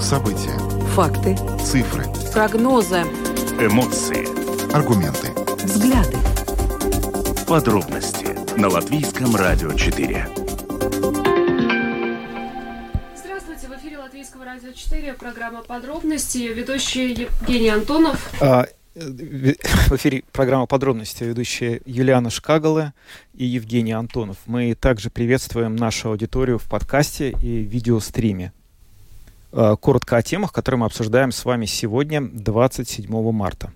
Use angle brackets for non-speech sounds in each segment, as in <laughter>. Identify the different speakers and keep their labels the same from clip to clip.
Speaker 1: События.
Speaker 2: Факты.
Speaker 1: Цифры.
Speaker 2: Прогнозы.
Speaker 3: Эмоции.
Speaker 1: Аргументы.
Speaker 2: Взгляды.
Speaker 3: Подробности на Латвийском радио 4.
Speaker 4: Здравствуйте, в эфире Латвийского радио 4, программа «Подробности», ведущий Евгений Антонов.
Speaker 5: А, в эфире программа «Подробности», ведущие Юлиана Шкагала и Евгений Антонов. Мы также приветствуем нашу аудиторию в подкасте и видеостриме. А, Коротко о темах, которые мы обсуждаем с вами сегодня, 27 марта.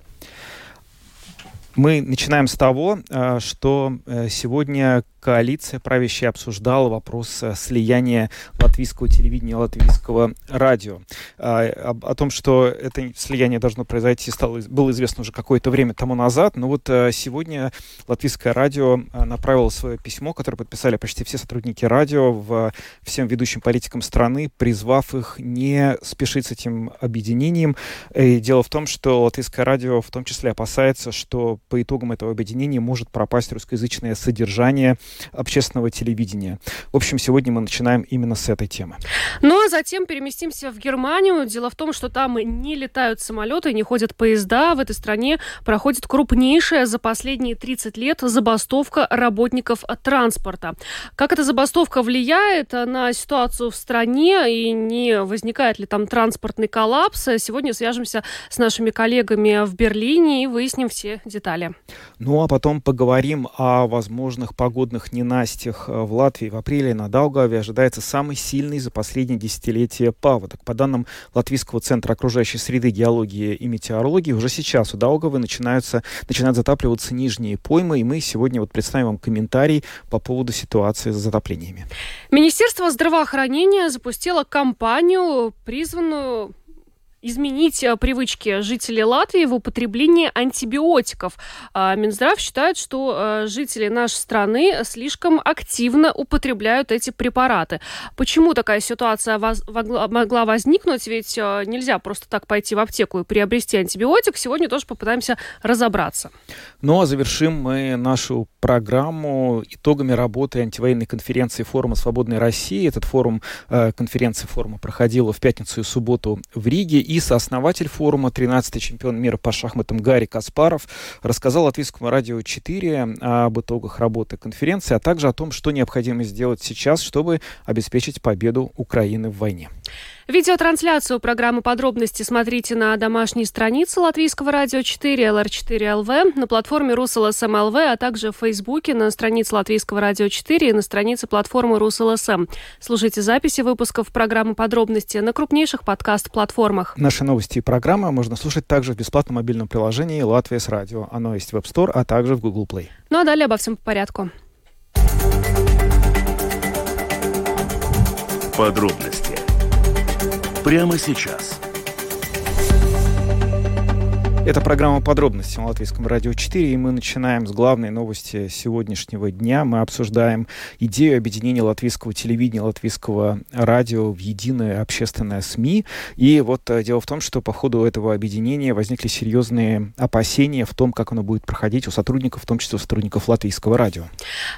Speaker 5: Мы начинаем с того, а, что э, сегодня коалиция правящая обсуждала вопрос э, слияния латвийского телевидения и латвийского радио. А, об- О том, что это слияние должно произойти, стало, было известно уже какое-то время тому назад, но вот э, сегодня латвийское радио э, направило свое письмо, которое подписали почти все сотрудники радио в всем ведущим политикам страны, призвав их не спешить с этим объединением. И дело в том, что латвийское радио в том числе опасается, что по итогам этого объединения может пропасть русскоязычное содержание общественного телевидения. В общем, сегодня мы начинаем именно с этой темы.
Speaker 4: Ну а затем переместимся в Германию. Дело в том, что там не летают самолеты, не ходят поезда. В этой стране проходит крупнейшая за последние 30 лет забастовка работников транспорта. Как эта забастовка влияет на ситуацию в стране и не возникает ли там транспортный коллапс, сегодня свяжемся с нашими коллегами в Берлине и выясним все детали.
Speaker 5: Ну а потом поговорим о возможных погодных ненастьях э, в Латвии. В апреле на Даугаве ожидается самый сильный за последние десятилетия паводок. По данным Латвийского центра окружающей среды, геологии и метеорологии, уже сейчас у Даугавы начинаются, начинают затапливаться нижние поймы, и мы сегодня вот представим вам комментарий по поводу ситуации с затоплениями.
Speaker 4: Министерство здравоохранения запустило кампанию, призванную изменить э, привычки жителей Латвии в употреблении антибиотиков. А Минздрав считает, что э, жители нашей страны слишком активно употребляют эти препараты. Почему такая ситуация могла возникнуть? Ведь э, нельзя просто так пойти в аптеку и приобрести антибиотик. Сегодня тоже попытаемся разобраться.
Speaker 5: Ну а завершим мы нашу программу итогами работы антивоенной конференции форума «Свободной России». Этот форум, конференция форума проходила в пятницу и субботу в Риге. И сооснователь форума, 13-й чемпион мира по шахматам Гарри Каспаров, рассказал Латвийскому радио 4 об итогах работы конференции, а также о том, что необходимо сделать сейчас, чтобы обеспечить победу Украины в войне.
Speaker 4: Видеотрансляцию программы «Подробности» смотрите на домашней странице Латвийского радио 4 LR4LV, на платформе Rus.LSM.lv, а также в Фейсбуке, на странице Латвийского радио 4 и на странице платформы Rus.LSM. Слушайте записи выпусков программы «Подробности» на крупнейших подкаст-платформах.
Speaker 5: Наши новости и программы можно слушать также в бесплатном мобильном приложении «Латвия с радио». Оно есть в App Store, а также в Google Play.
Speaker 4: Ну а далее обо всем по порядку.
Speaker 3: Подробности. Прямо сейчас.
Speaker 5: Это программа «Подробности» на Латвийском радио 4, и мы начинаем с главной новости сегодняшнего дня. Мы обсуждаем идею объединения латвийского телевидения, латвийского радио в единое общественное СМИ. И вот э, дело в том, что по ходу этого объединения возникли серьезные опасения в том, как оно будет проходить у сотрудников, в том числе у сотрудников латвийского радио.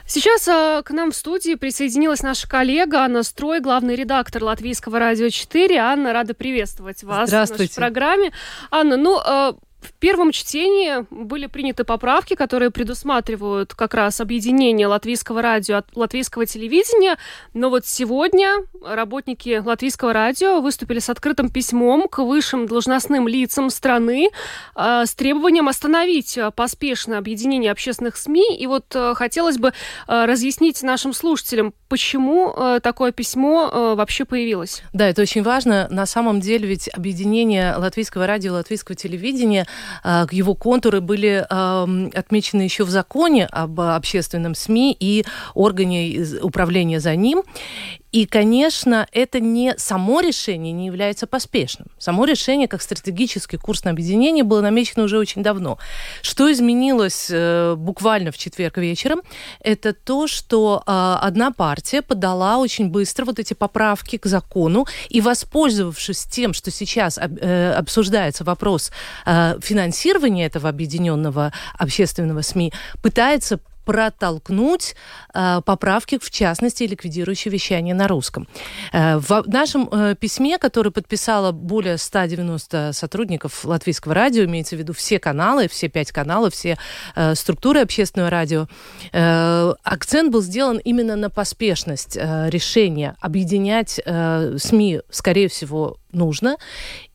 Speaker 4: Сейчас э, к нам в студии присоединилась наша коллега Анна Строй, главный редактор Латвийского радио 4. Анна, рада приветствовать вас в нашей
Speaker 6: Здравствуйте.
Speaker 4: программе. Анна, ну, э, в первом чтении были приняты поправки, которые предусматривают как раз объединение латвийского радио от латвийского телевидения. Но вот сегодня работники латвийского радио выступили с открытым письмом к высшим должностным лицам страны э, с требованием остановить э, поспешное объединение общественных СМИ. И вот э, хотелось бы э, разъяснить нашим слушателям, почему э, такое письмо э, вообще появилось.
Speaker 6: Да, это очень важно. На самом деле ведь объединение латвийского радио и латвийского телевидения, э, его контуры были эм, отмечены еще в законе об общественном СМИ и органе управления за ним. И, конечно, это не само решение не является поспешным. Само решение, как стратегический курс на объединение, было намечено уже очень давно. Что изменилось э, буквально в четверг вечером, это то, что э, одна партия подала очень быстро вот эти поправки к закону и, воспользовавшись тем, что сейчас э, обсуждается вопрос э, финансирования этого объединенного общественного СМИ, пытается протолкнуть э, поправки, в частности, ликвидирующие вещание на русском. Э, в нашем э, письме, которое подписало более 190 сотрудников латвийского радио, имеется в виду все каналы, все пять каналов, все э, структуры общественного радио, э, акцент был сделан именно на поспешность э, решения объединять э, СМИ, скорее всего, нужно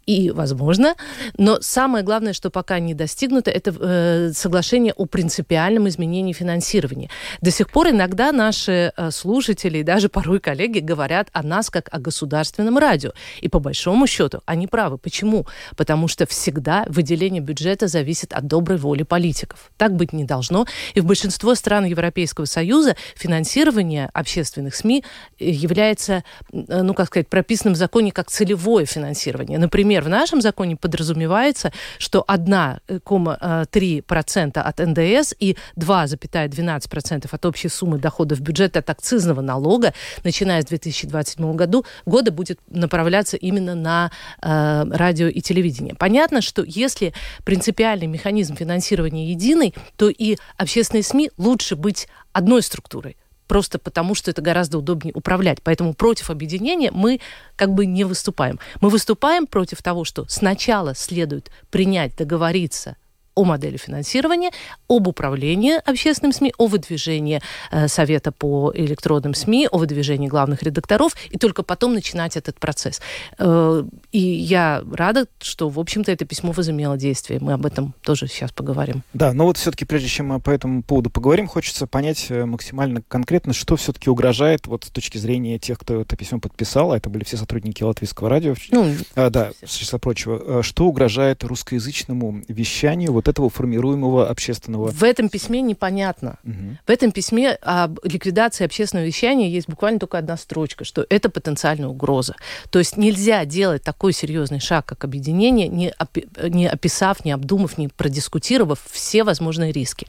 Speaker 6: и возможно. Но самое главное, что пока не достигнуто, это э, соглашение о принципиальном изменении финансирования. До сих пор иногда наши э, слушатели и даже порой коллеги говорят о нас как о государственном радио. И по большому счету они правы. Почему? Потому что всегда выделение бюджета зависит от доброй воли политиков. Так быть не должно. И в большинство стран Европейского Союза финансирование общественных СМИ является, э, ну, как сказать, прописанным в законе как целевое финансирование. Например, Например, в нашем законе подразумевается, что 1,3% от НДС и 2,12% от общей суммы доходов бюджета от акцизного налога, начиная с 2027 году, года будет направляться именно на э, радио и телевидение. Понятно, что если принципиальный механизм финансирования единый, то и общественные СМИ лучше быть одной структурой просто потому, что это гораздо удобнее управлять. Поэтому против объединения мы как бы не выступаем. Мы выступаем против того, что сначала следует принять, договориться о модели финансирования, об управлении общественным СМИ, о выдвижении э, Совета по электронным СМИ, о выдвижении главных редакторов, и только потом начинать этот процесс. Э, и я рада, что, в общем-то, это письмо возымело действие. Мы об этом тоже сейчас поговорим.
Speaker 5: Да, но вот все-таки, прежде чем мы по этому поводу поговорим, хочется понять э, максимально конкретно, что все-таки угрожает вот с точки зрения тех, кто это письмо подписал, а это были все сотрудники Латвийского радио, ну, а, да, с числа прочего, что угрожает русскоязычному вещанию, вот вот этого формируемого общественного...
Speaker 6: В этом письме непонятно. Угу. В этом письме об ликвидации общественного вещания есть буквально только одна строчка, что это потенциальная угроза. То есть нельзя делать такой серьезный шаг, как объединение, не, опи не описав, не обдумав, не продискутировав все возможные риски.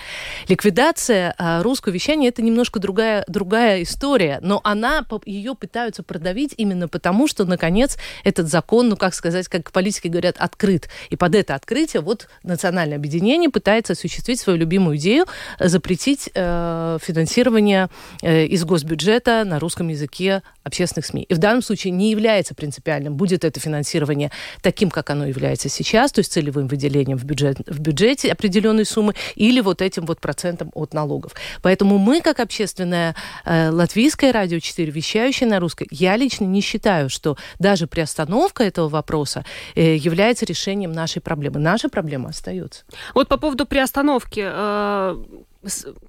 Speaker 6: Ликвидация а, русского вещания это немножко другая, другая история, но она, ее пытаются продавить именно потому, что, наконец, этот закон, ну, как сказать, как политики говорят, открыт. И под это открытие вот национальное объединение пытается осуществить свою любимую идею запретить э, финансирование э, из госбюджета на русском языке общественных СМИ. И в данном случае не является принципиальным, будет это финансирование таким, как оно является сейчас, то есть целевым выделением в, бюджет, в бюджете определенной суммы, или вот этим вот процентом от налогов. Поэтому мы, как общественное э, латвийское радио 4, вещающее на русской, я лично не считаю, что даже приостановка этого вопроса э, является решением нашей проблемы. Наша проблема остается.
Speaker 4: Вот по поводу приостановки. Э,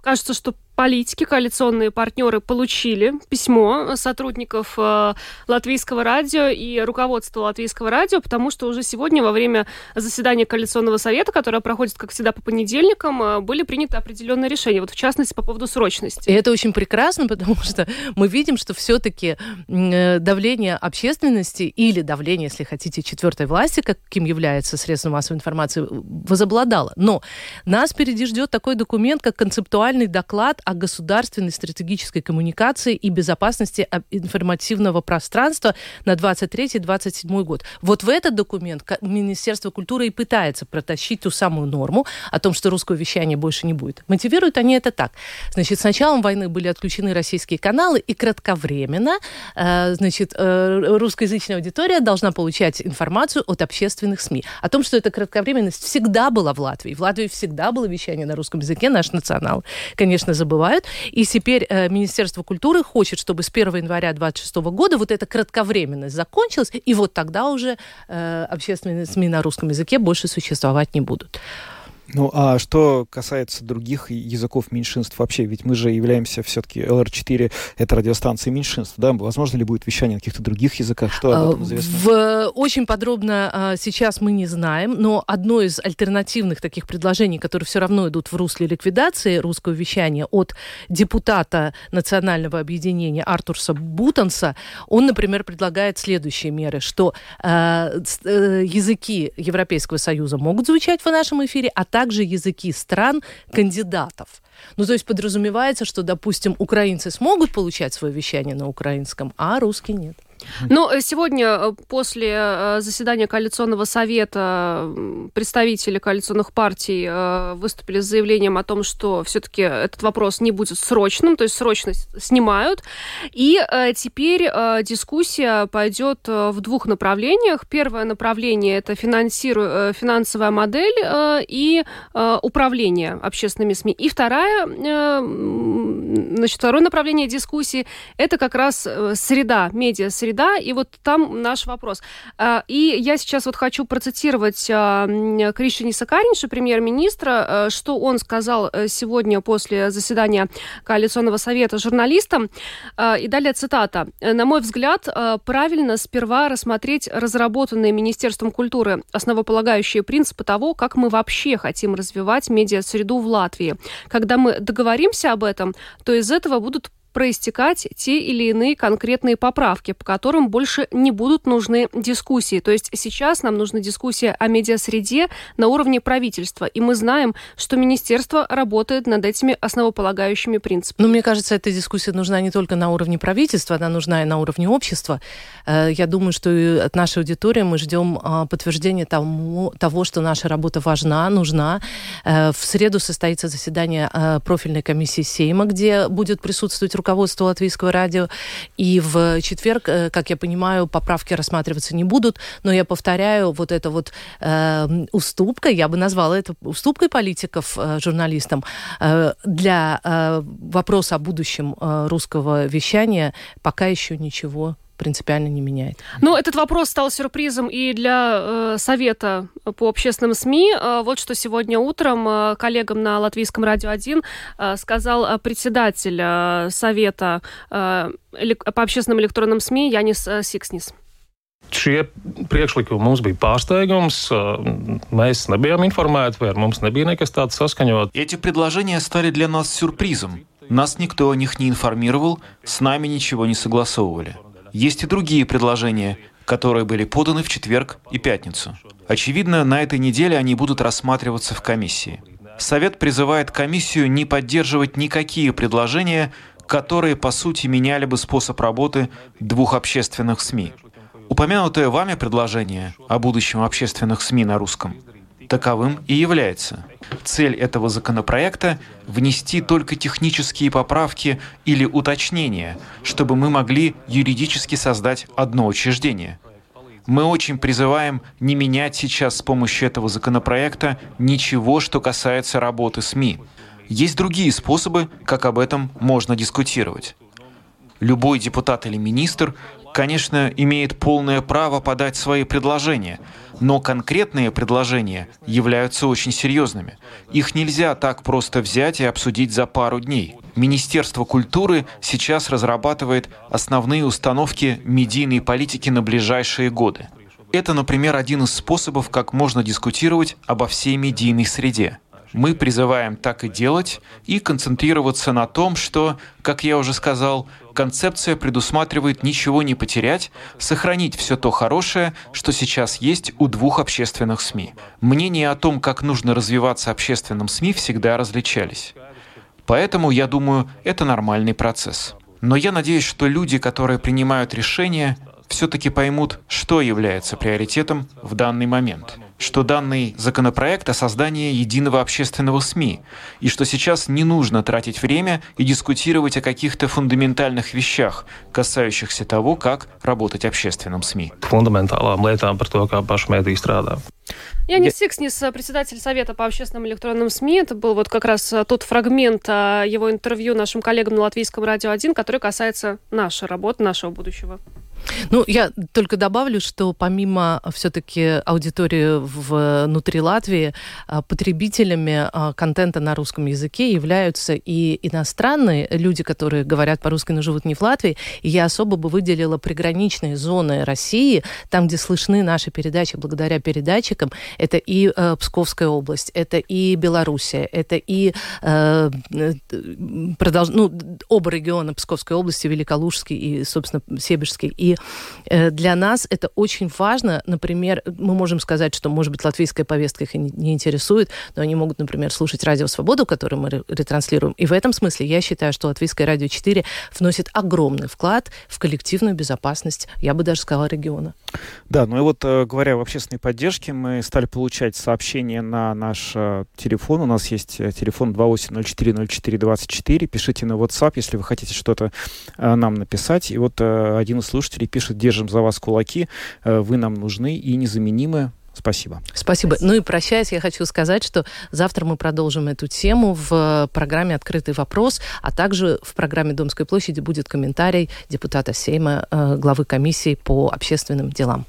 Speaker 4: кажется, что политики, коалиционные партнеры получили письмо сотрудников э, Латвийского радио и руководства Латвийского радио, потому что уже сегодня во время заседания коалиционного совета, которое проходит, как всегда, по понедельникам, э, были приняты определенные решения, вот в частности по поводу срочности.
Speaker 6: И это очень прекрасно, <laughs> потому что мы видим, что все-таки э, давление общественности или давление, если хотите, четвертой власти, каким является средство массовой информации, возобладало. Но нас впереди ждет такой документ, как концептуальный доклад о государственной стратегической коммуникации и безопасности информативного пространства на 23-27 год. Вот в этот документ Министерство культуры и пытается протащить ту самую норму о том, что русского вещания больше не будет. Мотивируют они это так. Значит, с началом войны были отключены российские каналы, и кратковременно э, значит, э, русскоязычная аудитория должна получать информацию от общественных СМИ. О том, что эта кратковременность всегда была в Латвии. В Латвии всегда было вещание на русском языке, наш национал, конечно, забыл бывают. И теперь э, Министерство культуры хочет, чтобы с 1 января 2026 года вот эта кратковременность закончилась, и вот тогда уже э, общественные СМИ на русском языке больше существовать не будут.
Speaker 5: Ну, а что касается других языков меньшинств вообще, ведь мы же являемся все-таки ЛР4, это радиостанция меньшинств, да? Возможно ли будет вещание на каких-то других языках? Что об этом известно?
Speaker 6: В, очень подробно а, сейчас мы не знаем, но одно из альтернативных таких предложений, которые все равно идут в русле ликвидации русского вещания от депутата Национального объединения Артурса Бутанса, он, например, предлагает следующие меры, что э, э, языки Европейского Союза могут звучать в нашем эфире, а также языки стран кандидатов. Ну, то есть подразумевается, что, допустим, украинцы смогут получать свое вещание на украинском, а русские нет.
Speaker 4: Ну, э, сегодня э, после э, заседания коалиционного совета представители коалиционных партий выступили с заявлением о том, что все-таки этот вопрос не будет срочным, то есть срочность снимают. И теперь дискуссия пойдет в двух направлениях. Первое направление – это финансиру... финансовая модель и управление общественными СМИ. И вторая, значит, второе направление дискуссии – это как раз среда, медиа-среда, среда, и вот там наш вопрос. А, и я сейчас вот хочу процитировать а, Кришини Сакаринша, премьер-министра, а, что он сказал э, сегодня после заседания Коалиционного совета журналистам. И далее цитата. «На мой взгляд, правильно сперва рассмотреть разработанные Министерством культуры основополагающие принципы того, как мы вообще хотим развивать медиа-среду в Латвии. Когда мы договоримся об этом, то из этого будут проистекать те или иные конкретные поправки, по которым больше не будут нужны дискуссии. То есть сейчас нам нужна дискуссия о медиасреде на уровне правительства. И мы знаем, что министерство работает над этими основополагающими принципами.
Speaker 6: Ну, мне кажется, эта дискуссия нужна не только на уровне правительства, она нужна и на уровне общества. Э, я думаю, что и от нашей аудитории мы ждем а, подтверждения тому, того, что наша работа важна, нужна. Э, в среду состоится заседание э, профильной комиссии Сейма, где будет присутствовать руководству Латвийского радио. И в четверг, э, как я понимаю, поправки рассматриваться не будут. Но я повторяю, вот эта вот э, уступка, я бы назвала это уступкой политиков э, журналистам э, для э, вопроса о будущем э, русского вещания пока еще ничего принципиально не меняет.
Speaker 4: Ну, этот вопрос стал сюрпризом и для э, Совета по общественным СМИ. Э, вот что сегодня утром э, коллегам на Латвийском радио 1 э, сказал э, председатель э, Совета э, по общественным электронным СМИ Янис э, Сикснис.
Speaker 1: Šie priekšlikumi mums bija pārsteigums. Mēs nebijām informēti, vai ar mums nebija nekas tāds saskaņot.
Speaker 5: Эти предложения стали для нас сюрпризом. Нас никто о них не информировал, с нами ничего не согласовывали. Есть и другие предложения, которые были поданы в четверг и пятницу. Очевидно, на этой неделе они будут рассматриваться в комиссии. Совет призывает комиссию не поддерживать никакие предложения, которые, по сути, меняли бы способ работы двух общественных СМИ. Упомянутое вами предложение о будущем общественных СМИ на русском таковым и является. Цель этого законопроекта – внести только технические поправки или уточнения, чтобы мы могли юридически создать одно учреждение. Мы очень призываем не менять сейчас с помощью этого законопроекта ничего, что касается работы СМИ. Есть другие способы, как об этом можно дискутировать. Любой депутат или министр конечно, имеет полное право подать свои предложения, но конкретные предложения являются очень серьезными. Их нельзя так просто взять и обсудить за пару дней. Министерство культуры сейчас разрабатывает основные установки медийной политики на ближайшие годы. Это, например, один из способов, как можно дискутировать обо всей медийной среде. Мы призываем так и делать и концентрироваться на том, что, как я уже сказал, концепция предусматривает ничего не потерять, сохранить все то хорошее, что сейчас есть у двух общественных СМИ. Мнения о том, как нужно развиваться общественным СМИ, всегда различались. Поэтому, я думаю, это нормальный процесс. Но я надеюсь, что люди, которые принимают решения, все-таки поймут, что является приоритетом в данный момент – что данный законопроект о создании единого общественного СМИ, и что сейчас не нужно тратить время и дискутировать о каких-то фундаментальных вещах, касающихся того, как работать общественным СМИ.
Speaker 1: Фундаменталām lietām par to, kā paši mēdī strādā.
Speaker 4: Янис Сикснис, председатель Совета по общественным электронным СМИ. Это был вот как раз тот фрагмент а, его интервью нашим коллегам на Латвийском радио 1, который касается нашей работы, нашего будущего.
Speaker 6: Ну, я только добавлю, что помимо все-таки аудитории внутри Латвии, а, потребителями а, контента на русском языке являются и иностранные люди, которые говорят по-русски, но живут не в Латвии. И я особо бы выделила приграничные зоны России, там, где слышны наши передачи благодаря передатчикам. Это и э, Псковская область, это и Белоруссия, это и э, продолж... ну, оба региона Псковской области, Великолужский и, собственно, Себежский, и э, для нас это очень важно. Например, мы можем сказать, что, может быть, латвийская повестка их не интересует, но они могут, например, слушать Радио Свободу, которое мы ретранслируем. И в этом смысле я считаю, что Латвийское радио 4 вносит огромный вклад в коллективную безопасность, я бы даже сказала, региона.
Speaker 5: Да, ну и вот э, говоря об общественной поддержке, мы стали получать сообщения на наш э, телефон. У нас есть телефон 28040424. Пишите на WhatsApp, если вы хотите что-то нам написать. И вот один из слушателей пишет, держим за вас кулаки, вы нам нужны и незаменимы. Спасибо.
Speaker 6: Спасибо. Ну и прощаясь, я хочу сказать, что завтра мы продолжим эту тему в программе «Открытый вопрос», а также в программе «Домской площади» будет комментарий депутата Сейма, э, главы комиссии по общественным делам.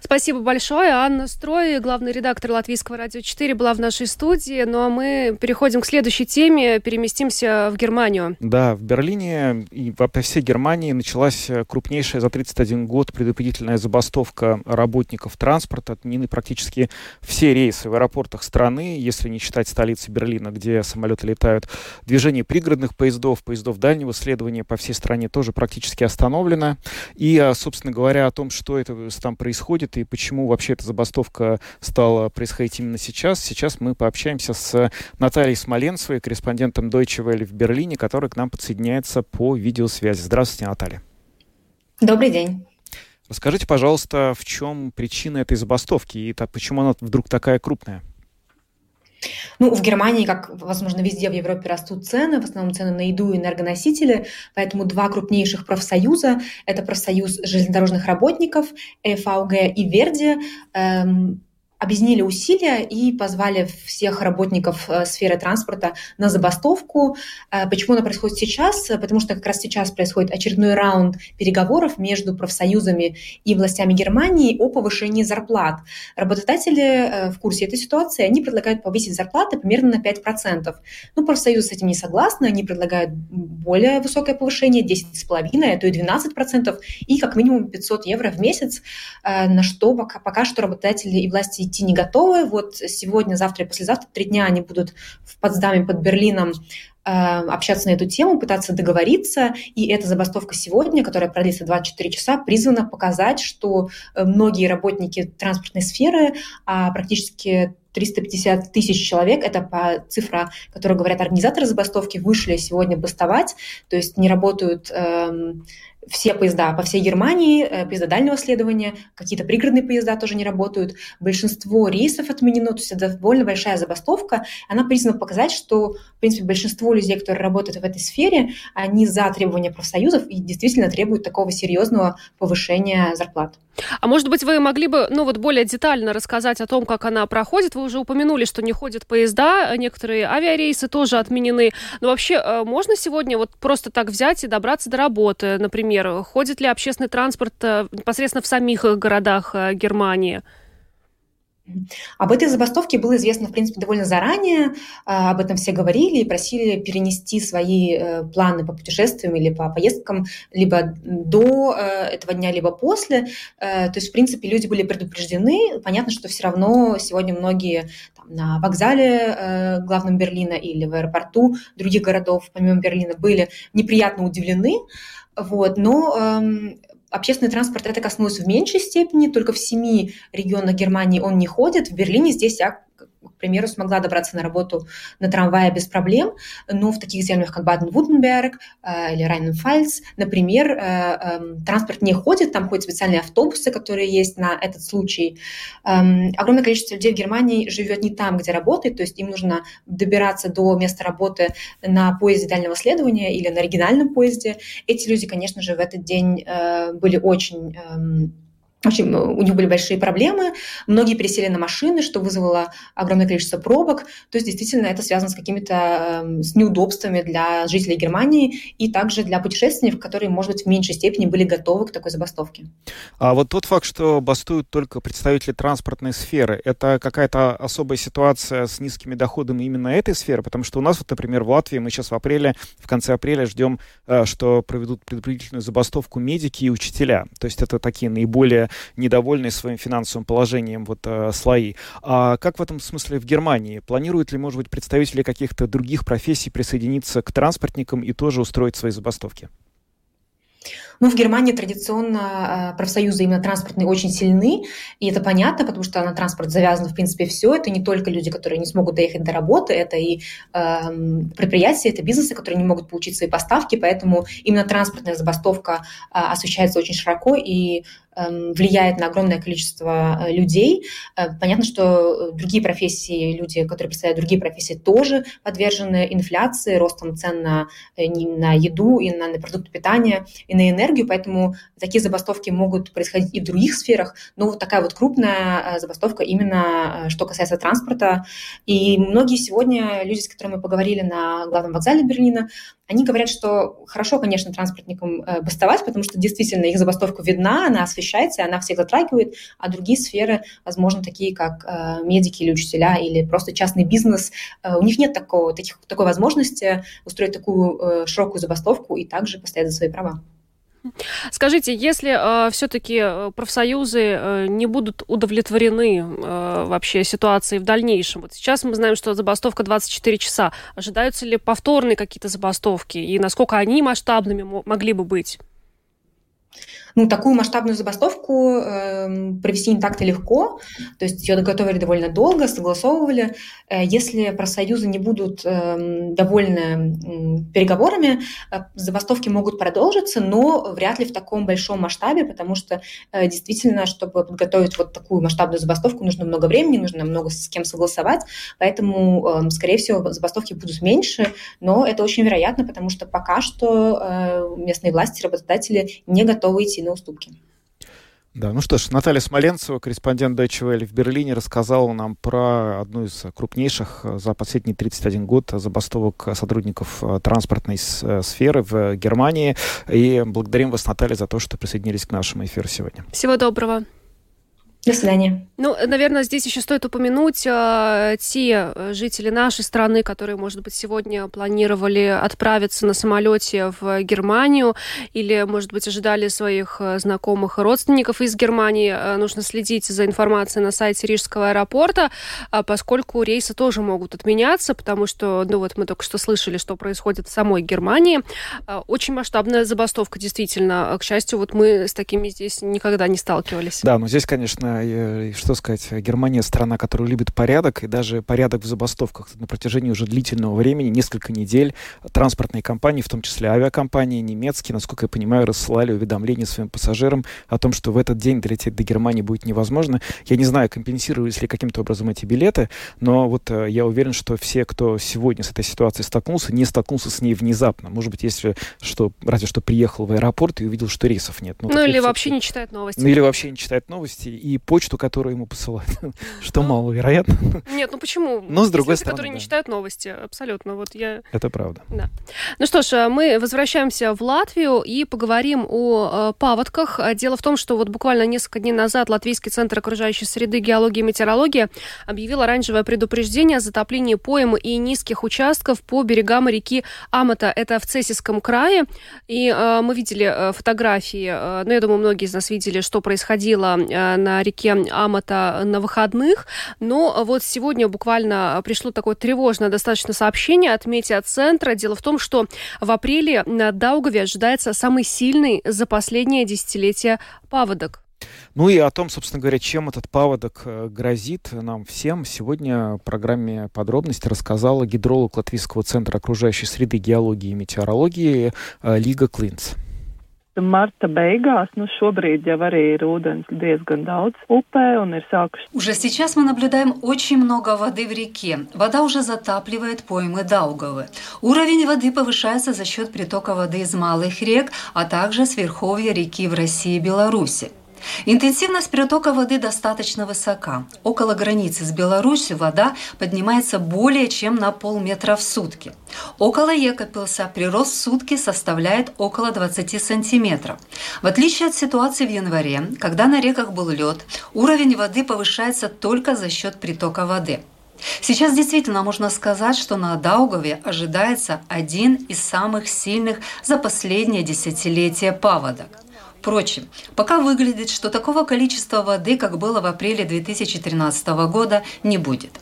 Speaker 4: Спасибо большое. Анна Строй, главный редактор Латвийского радио 4, была в нашей студии. Ну а мы переходим к следующей теме, переместимся в Германию.
Speaker 5: Да, в Берлине и по всей Германии началась крупнейшая за 31 год предупредительная забастовка работников транспорта. Отменены практически все рейсы в аэропортах страны, если не считать столицы Берлина, где самолеты летают. Движение пригородных поездов, поездов дальнего следования по всей стране тоже практически остановлено. И, а, собственно говоря, о том, что это там происходит, происходит и почему вообще эта забастовка стала происходить именно сейчас. Сейчас мы пообщаемся с Натальей Смоленцевой, корреспондентом Deutsche Welle в Берлине, который к нам подсоединяется по видеосвязи. Здравствуйте, Наталья.
Speaker 7: Добрый день.
Speaker 5: Расскажите, пожалуйста, в чем причина этой забастовки и почему она вдруг такая крупная?
Speaker 7: Ну, в Германии, как, возможно, везде в Европе растут цены, в основном цены на еду и энергоносители, поэтому два крупнейших профсоюза – это профсоюз железнодорожных работников, ЭФАУГ и Верди, эм, объединили усилия и позвали всех работников э, сферы транспорта на забастовку. Э, почему она происходит сейчас? Потому что как раз сейчас происходит очередной раунд переговоров между профсоюзами и властями Германии о повышении зарплат. Работодатели э, в курсе этой ситуации, они предлагают повысить зарплаты примерно на 5%. Ну, профсоюзы с этим не согласны, они предлагают более высокое повышение, 10,5%, а то и 12%, и как минимум 500 евро в месяц, на что пока, пока что работодатели и власти идти не готовы. Вот сегодня, завтра и послезавтра, три дня они будут в Потсдаме под Берлином э, общаться на эту тему, пытаться договориться. И эта забастовка сегодня, которая продлится 24 часа, призвана показать, что э, многие работники транспортной сферы, а практически 350 тысяч человек, это по цифра, которую говорят организаторы забастовки, вышли сегодня бастовать, то есть не работают эм, все поезда по всей Германии, э, поезда дальнего следования, какие-то пригородные поезда тоже не работают. Большинство рейсов отменено, то есть это довольно большая забастовка. Она призвана показать, что, в принципе, большинство людей, которые работают в этой сфере, они за требования профсоюзов и действительно требуют такого серьезного повышения зарплат.
Speaker 4: А может быть, вы могли бы, ну вот более детально рассказать о том, как она проходит? Вы уже упомянули, что не ходят поезда, некоторые авиарейсы тоже отменены. Но вообще э, можно сегодня вот просто так взять и добраться до работы, например? Ходит ли общественный транспорт э, непосредственно в самих городах э, Германии?
Speaker 7: Об этой забастовке было известно, в принципе, довольно заранее. А, об этом все говорили и просили перенести свои э, планы по путешествиям или по поездкам либо до э, этого дня, либо после. Э, то есть, в принципе, люди были предупреждены. Понятно, что все равно сегодня многие там, на вокзале главном Берлина или в аэропорту других городов, помимо Берлина, были неприятно удивлены. Вот, но эм, Общественный транспорт это коснулось в меньшей степени, только в семи регионах Германии он не ходит. В Берлине здесь я к примеру, смогла добраться на работу на трамвае без проблем, но в таких землях, как Баден-Вуртенберг э, или Райнен-Фальц, например, э, э, транспорт не ходит, там ходят специальные автобусы, которые есть на этот случай. Э, огромное количество людей в Германии живет не там, где работает, то есть им нужно добираться до места работы на поезде дальнего следования или на оригинальном поезде. Эти люди, конечно же, в этот день э, были очень... В общем, у них были большие проблемы, многие пересели на машины, что вызвало огромное количество пробок. То есть, действительно, это связано с какими-то эм, с неудобствами для жителей Германии и также для путешественников, которые, может быть, в меньшей степени были готовы к такой забастовке.
Speaker 5: А вот тот факт, что бастуют только представители транспортной сферы, это какая-то особая ситуация с низкими доходами именно этой сферы? Потому что у нас, вот, например, в Латвии мы сейчас в апреле, в конце апреля ждем, э, что проведут предупредительную забастовку медики и учителя. То есть это такие наиболее недовольные своим финансовым положением вот э, слои. А как в этом смысле в Германии? Планируют ли, может быть, представители каких-то других профессий присоединиться к транспортникам и тоже устроить свои забастовки?
Speaker 7: Ну, в Германии традиционно профсоюзы именно транспортные очень сильны, и это понятно, потому что на транспорт завязано, в принципе, все. Это не только люди, которые не смогут доехать до работы, это и э, предприятия, это бизнесы, которые не могут получить свои поставки, поэтому именно транспортная забастовка э, освещается очень широко, и Эм, влияет на огромное количество э, людей. Э, понятно, что другие профессии, люди, которые представляют другие профессии, тоже подвержены инфляции, ростом цен на, э, на еду и на, на продукты питания, и на энергию, поэтому такие забастовки могут происходить и в других сферах, но вот такая вот крупная забастовка именно что касается транспорта. И многие сегодня люди, с которыми мы поговорили на главном вокзале Берлина, они говорят, что хорошо, конечно, транспортникам э, бастовать, потому что действительно их забастовка видна, она освещается, она всех затрагивает, а другие сферы, возможно, такие как э, медики или учителя, или просто частный бизнес, э, у них нет такого, таких, такой возможности устроить такую широкую забастовку и также постоять за свои права.
Speaker 4: Скажите, если э, все-таки э, профсоюзы э, не будут удовлетворены э, вообще ситуацией в дальнейшем, вот сейчас мы знаем, что забастовка 24 часа, ожидаются ли повторные какие-то забастовки? И насколько они масштабными могли бы быть?
Speaker 7: Ну, такую масштабную забастовку э, провести не так-то легко, то есть ее готовили довольно долго, согласовывали. Э, если профсоюзы не будут э, довольны э, переговорами, э, забастовки могут продолжиться, но вряд ли в таком большом масштабе, потому что э, действительно, чтобы подготовить вот такую масштабную забастовку, нужно много времени, нужно много с кем согласовать, поэтому, э, скорее всего, забастовки будут меньше, но это очень вероятно, потому что пока что э, местные власти, работодатели не готовы идти на уступки.
Speaker 5: Да, ну что ж, Наталья Смоленцева, корреспондент Deutsche Welle в Берлине, рассказала нам про одну из крупнейших э, за последние 31 год забастовок сотрудников э, транспортной э, сферы в Германии. И благодарим вас, Наталья, за то, что присоединились к нашему эфиру сегодня.
Speaker 4: Всего доброго.
Speaker 7: До свидания.
Speaker 4: Ну, наверное, здесь еще стоит упомянуть э, те жители нашей страны, которые, может быть, сегодня планировали отправиться на самолете в Германию или, может быть, ожидали своих э, знакомых и родственников из Германии. Э, нужно следить за информацией на сайте Рижского аэропорта, э, поскольку рейсы тоже могут отменяться, потому что, ну вот мы только что слышали, что происходит в самой Германии. Э, очень масштабная забастовка, действительно. К счастью, вот мы с такими здесь никогда не сталкивались.
Speaker 5: Да, но здесь, конечно, что сказать, Германия страна, которая любит порядок, и даже порядок в забастовках на протяжении уже длительного времени, несколько недель, транспортные компании, в том числе авиакомпании немецкие, насколько я понимаю, рассылали уведомления своим пассажирам о том, что в этот день долететь до Германии будет невозможно. Я не знаю, компенсировались ли каким-то образом эти билеты, но вот э, я уверен, что все, кто сегодня с этой ситуацией столкнулся, не столкнулся с ней внезапно. Может быть, если что, разве что приехал в аэропорт и увидел, что рейсов нет.
Speaker 4: Ну, ну или вообще не читает новости. Ну
Speaker 5: или вообще не читает новости. И почту, которую ему посылают, <laughs> что ну, маловероятно.
Speaker 4: Нет, ну почему? <laughs>
Speaker 5: Но с другой стороны,
Speaker 4: которые не читают новости, абсолютно. Вот я.
Speaker 5: Это правда.
Speaker 4: Да. Ну что ж, э, мы возвращаемся в Латвию и поговорим о э, паводках. Дело в том, что вот буквально несколько дней назад Латвийский центр окружающей среды, геологии и метеорологии объявил оранжевое предупреждение о затоплении поймы и низких участков по берегам реки Амата. Это в Цесиском крае. И э, мы видели э, фотографии, э, ну, я думаю, многие из нас видели, что происходило э, на реке Амата на выходных. Но вот сегодня буквально пришло такое тревожное достаточно сообщение от метеоцентра. Дело в том, что в апреле на Даугаве ожидается самый сильный за последнее десятилетие паводок.
Speaker 5: Ну и о том, собственно говоря, чем этот паводок э, грозит нам всем, сегодня в программе подробности рассказала гидролог Латвийского центра окружающей среды, геологии и метеорологии э, Лига Клинц
Speaker 8: marta beigās, nu šobrīd jau arī ir ūdens diezgan daudz upē un ir sākuši.
Speaker 9: Уже сейчас мы наблюдаем очень много воды в реке. Вода уже затапливает поймы Даугавы. Уровень воды повышается за счет притока воды из малых рек, а также с верховья реки в России и Беларуси. Интенсивность притока воды достаточно высока. Около границы с Беларусью вода поднимается более чем на полметра в сутки. Около Екапилса прирост в сутки составляет около 20 сантиметров. В отличие от ситуации в январе, когда на реках был лед, уровень воды повышается только за счет притока воды. Сейчас действительно можно сказать, что на Даугаве ожидается один из самых сильных за последнее десятилетие паводок – Впрочем, пока выглядит, что такого количества воды, как было в апреле 2013 года, не будет.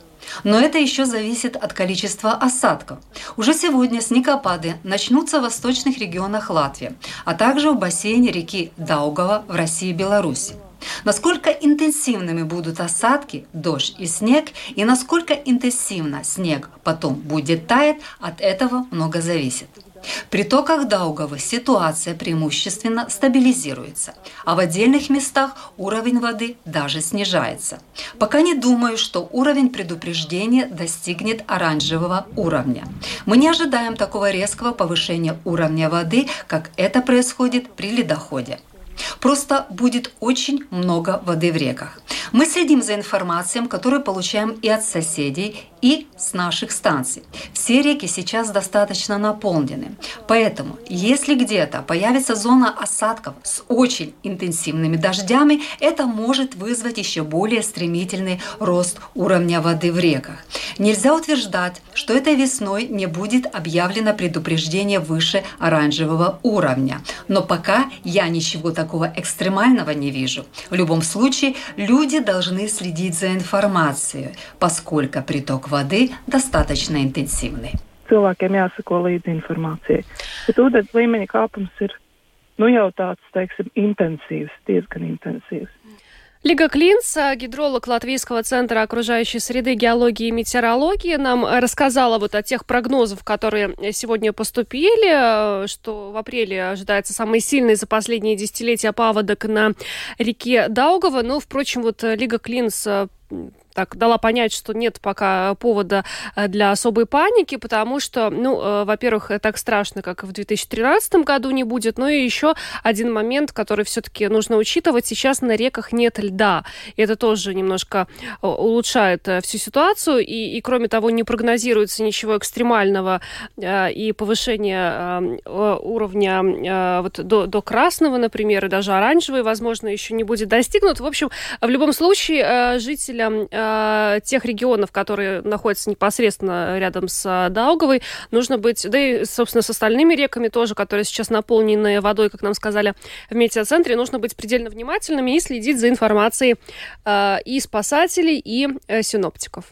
Speaker 9: Но это еще зависит от количества осадков. Уже сегодня снегопады начнутся в восточных регионах Латвии, а также в бассейне реки Даугава в России и Беларуси. Насколько интенсивными будут осадки, дождь и снег, и насколько интенсивно снег потом будет таять, от этого много зависит. В притоках Даугавы ситуация преимущественно стабилизируется, а в отдельных местах уровень воды даже снижается. Пока не думаю, что уровень предупреждения достигнет оранжевого уровня. Мы не ожидаем такого резкого повышения уровня воды, как это происходит при ледоходе. Просто будет очень много воды в реках. Мы следим за информацией, которую получаем и от соседей, и с наших станций. Все реки сейчас достаточно наполнены. Поэтому, если где-то появится зона осадков с очень интенсивными дождями, это может вызвать еще более стремительный рост уровня воды в реках. Нельзя утверждать, что этой весной не будет объявлено предупреждение выше оранжевого уровня. Но пока я ничего такого экстремального не вижу. В любом случае, люди должны следить за информацией, поскольку приток воды достаточно интенсивный.
Speaker 8: Cilvēkiem jāsako līdzi informācijai. Bet ūdens līmeņa kāpums ir nu jau tāds, teiksim, intensīvs, diezgan intensīvs.
Speaker 4: Лига Клинс, гидролог Латвийского центра окружающей среды, геологии и метеорологии, нам рассказала вот о тех прогнозах, которые сегодня поступили, что в апреле ожидается самый сильный за последние десятилетия паводок на реке Даугава. Но, впрочем, вот Лига Клинс так дала понять, что нет пока повода э, для особой паники, потому что, ну, э, во-первых, так страшно, как в 2013 году не будет, но и еще один момент, который все-таки нужно учитывать. Сейчас на реках нет льда. И это тоже немножко э, улучшает всю ситуацию. И, и кроме того, не прогнозируется ничего экстремального и повышения уровня вот, до, до красного, например, и даже оранжевый, возможно, еще не будет достигнут. В общем, в любом случае, жителям Э, тех регионов, которые находятся непосредственно рядом с э, Даугавой, нужно быть, да и, собственно, с остальными реками тоже, которые сейчас наполнены водой, как нам сказали в метеоцентре, нужно быть предельно внимательными и следить за информацией э, и спасателей, и синоптиков.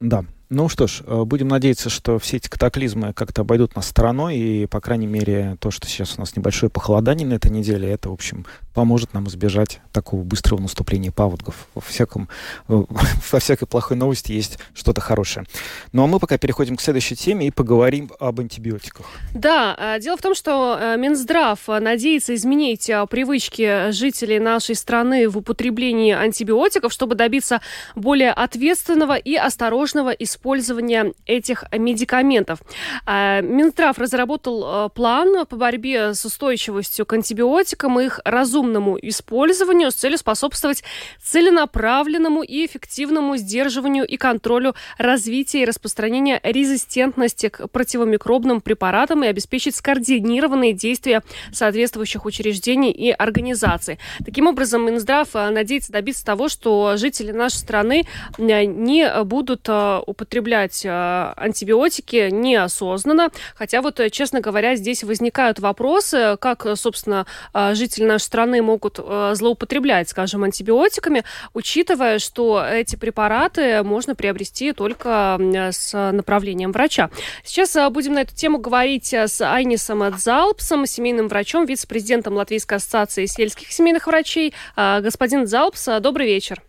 Speaker 5: Да, ну что ж, будем надеяться, что все эти катаклизмы как-то обойдут нас стороной, и, по крайней мере, то, что сейчас у нас небольшое похолодание на этой неделе, это, в общем, поможет нам избежать такого быстрого наступления паводков. Во, всяком, э, <laughs> во всякой плохой новости есть что-то хорошее. Ну а мы пока переходим к следующей теме и поговорим об антибиотиках.
Speaker 4: Да, э, дело в том, что Минздрав надеется изменить привычки жителей нашей страны в употреблении антибиотиков, чтобы добиться более ответственного и осторожного использования этих медикаментов. Минздрав разработал э, план по борьбе с устойчивостью к антибиотикам и их разумному использованию с целью способствовать целенаправленному и эффективному сдерживанию и контролю развития и распространения резистентности к противомикробным препаратам и обеспечить скоординированные действия соответствующих учреждений и организаций. Таким образом, Минздрав э, надеется добиться того, что жители нашей страны э, не будут употреблять употреблять э, антибиотики неосознанно. Хотя вот, э, честно говоря, здесь возникают вопросы, как, собственно, э, жители нашей страны могут злоупотреблять, скажем, антибиотиками, учитывая, что эти препараты можно приобрести только с направлением врача. Сейчас будем на эту тему говорить с Айнисом Дзалпсом, семейным врачом, вице-президентом Латвийской ассоциации сельских семейных врачей. Господин Дзалпс, добрый вечер.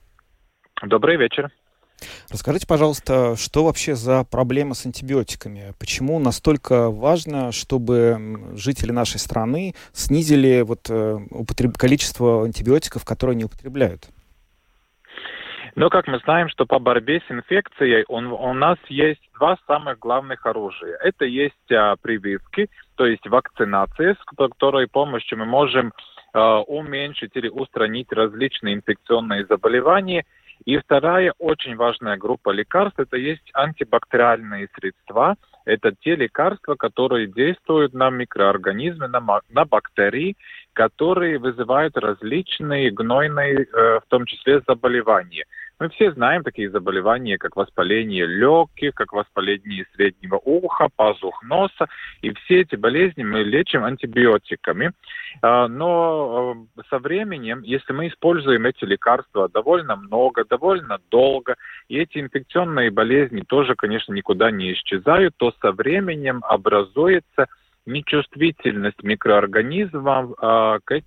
Speaker 10: Добрый вечер.
Speaker 5: Расскажите, пожалуйста, что вообще за проблема с антибиотиками? Почему настолько важно, чтобы жители нашей страны снизили вот, э, употреб... количество антибиотиков, которые они употребляют?
Speaker 10: Ну, как мы знаем, что по борьбе с инфекцией он, у нас есть два самых главных оружия. Это есть а, прививки, то есть вакцинация, с которой помощью мы можем а, уменьшить или устранить различные инфекционные заболевания – и вторая очень важная группа лекарств – это есть антибактериальные средства. Это те лекарства, которые действуют на микроорганизмы, на, на бактерии, которые вызывают различные гнойные, э, в том числе заболевания. Мы все знаем такие заболевания, как воспаление легких, как воспаление среднего уха, пазух носа. И все эти болезни мы лечим антибиотиками. А, но э, со временем, если мы используем эти лекарства довольно много, довольно долго, и эти инфекционные болезни тоже, конечно, никуда не исчезают, то со временем образуется нечувствительность микроорганизмов э, к, э,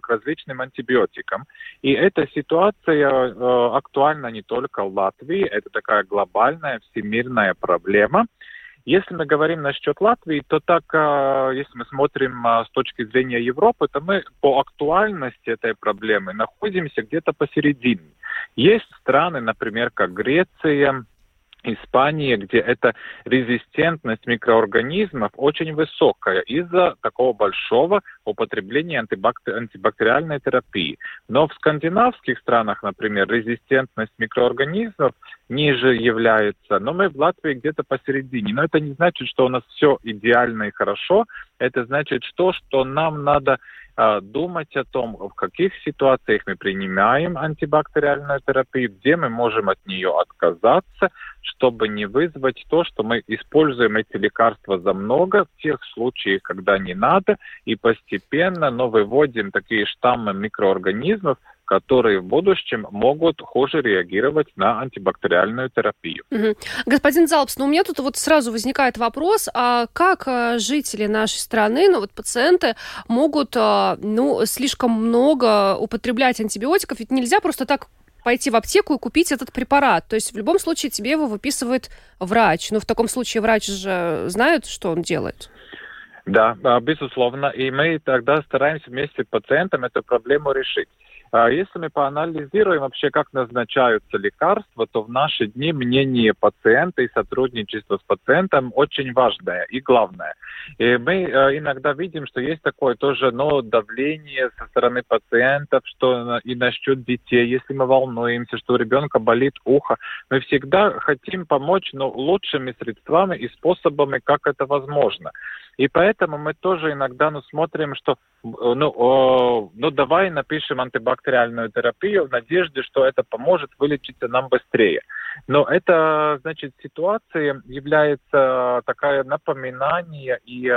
Speaker 10: к различным антибиотикам. И эта ситуация э, актуальна не только в Латвии, это такая глобальная всемирная проблема. Если мы говорим насчет Латвии, то так, если мы смотрим с точки зрения Европы, то мы по актуальности этой проблемы находимся где-то посередине. Есть страны, например, как Греция, Испании, где эта резистентность микроорганизмов очень высокая из-за такого большого употребления антибактери... антибактериальной терапии. Но в скандинавских странах, например, резистентность микроорганизмов ниже является, но мы в Латвии где-то посередине. Но это не значит, что у нас все идеально и хорошо. Это значит, что, что нам надо думать о том, в каких ситуациях мы принимаем антибактериальную терапию, где мы можем от нее отказаться, чтобы не вызвать то, что мы используем эти лекарства за много в тех случаях, когда не надо, и постепенно, но выводим такие штаммы микроорганизмов, которые в будущем могут хуже реагировать на антибактериальную терапию.
Speaker 4: Угу. Господин Залпс, ну у меня тут вот сразу возникает вопрос, а как э, жители нашей страны, ну вот пациенты могут, э, ну, слишком много употреблять антибиотиков? Ведь нельзя просто так пойти в аптеку и купить этот препарат. То есть в любом случае тебе его выписывает врач. Но ну, в таком случае врач же знает, что он делает.
Speaker 10: Да, безусловно. И мы тогда стараемся вместе с пациентом эту проблему решить. А если мы поанализируем вообще, как назначаются лекарства, то в наши дни мнение пациента и сотрудничество с пациентом очень важное и главное. И мы э, иногда видим, что есть такое тоже но давление со стороны пациентов, что и насчет детей, если мы волнуемся, что у ребенка болит ухо. Мы всегда хотим помочь но лучшими средствами и способами, как это возможно. И поэтому мы тоже иногда ну, смотрим, что ну, о, ну давай напишем антибактериальную терапию в надежде, что это поможет вылечиться нам быстрее. Но это, значит, ситуация является такая напоминание и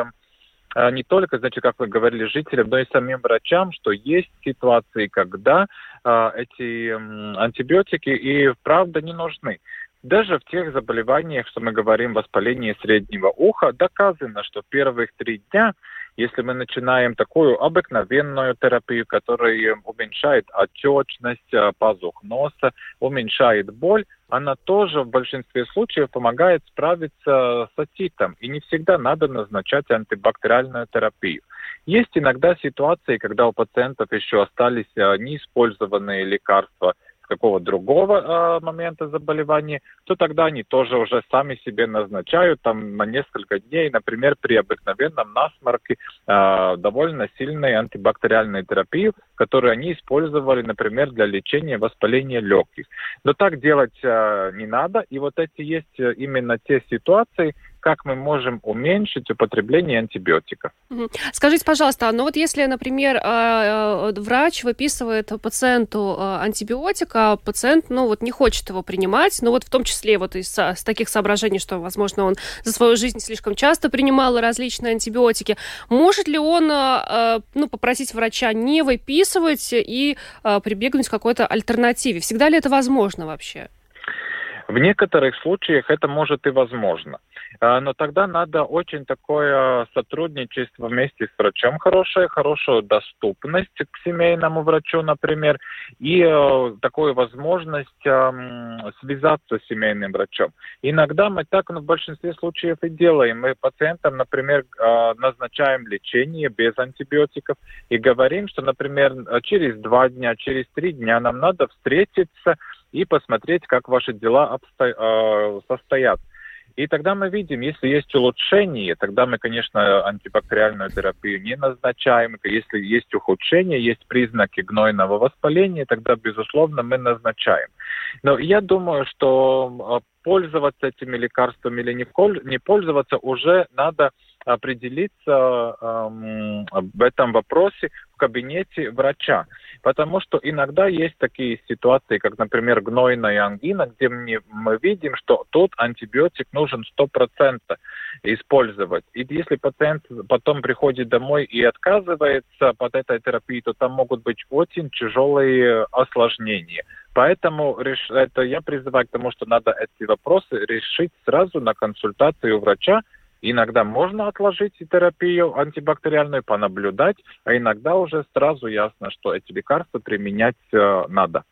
Speaker 10: э, не только, значит, как вы говорили, жителям, но и самим врачам, что есть ситуации, когда э, эти антибиотики и правда не нужны. Даже в тех заболеваниях, что мы говорим, воспаление среднего уха, доказано, что первых три дня, если мы начинаем такую обыкновенную терапию, которая уменьшает отечность, э, пазух носа, уменьшает боль, она тоже в большинстве случаев помогает справиться с отитом. И не всегда надо назначать антибактериальную терапию. Есть иногда ситуации, когда у пациентов еще остались э, неиспользованные лекарства – какого другого э, момента заболевания, то тогда они тоже уже сами себе назначают там на несколько дней, например, при обыкновенном насморке э, довольно сильной антибактериальной терапии, которую они использовали, например, для лечения воспаления легких. Но так делать э, не надо, и вот эти есть именно те ситуации, как мы можем уменьшить употребление антибиотиков.
Speaker 4: Скажите, пожалуйста, ну вот если, например, э, э, врач выписывает пациенту антибиотик, а пациент, ну вот не хочет его принимать, ну вот в том числе вот из с таких соображений, что, возможно, он за свою жизнь слишком часто принимал различные антибиотики, может ли он, ну, попросить врача не выписывать и прибегнуть к какой-то альтернативе? Всегда ли это возможно вообще?
Speaker 10: В некоторых случаях это может и возможно. А, но тогда надо очень такое сотрудничество вместе с врачом хорошее, хорошую доступность к семейному врачу, например, и э, такую возможность связаться с семейным врачом. Иногда мы так ну, в большинстве случаев и делаем. Мы пациентам, например, а, назначаем лечение без антибиотиков и говорим, что, например, через два дня, через три дня нам надо встретиться и посмотреть, как ваши дела обсто... Э, состоят. И тогда мы видим, если есть улучшение, тогда мы, конечно, антибактериальную терапию не назначаем. Если есть ухудшение, есть признаки гнойного воспаления, тогда, безусловно, мы назначаем. Но я думаю, что э, пользоваться этими лекарствами или не пользоваться уже надо определиться э, в этом вопросе в кабинете врача. Потому что иногда есть такие ситуации, как, например, гнойная ангина, где мы, видим, что тот антибиотик нужен 100% использовать. И если пациент потом приходит домой и отказывается под этой терапией, то там могут быть очень тяжелые осложнения. Поэтому это я призываю к тому, что надо эти вопросы решить сразу на консультации у врача, Иногда можно отложить терапию антибактериальную, понаблюдать, а иногда уже сразу ясно, что эти лекарства применять э, надо.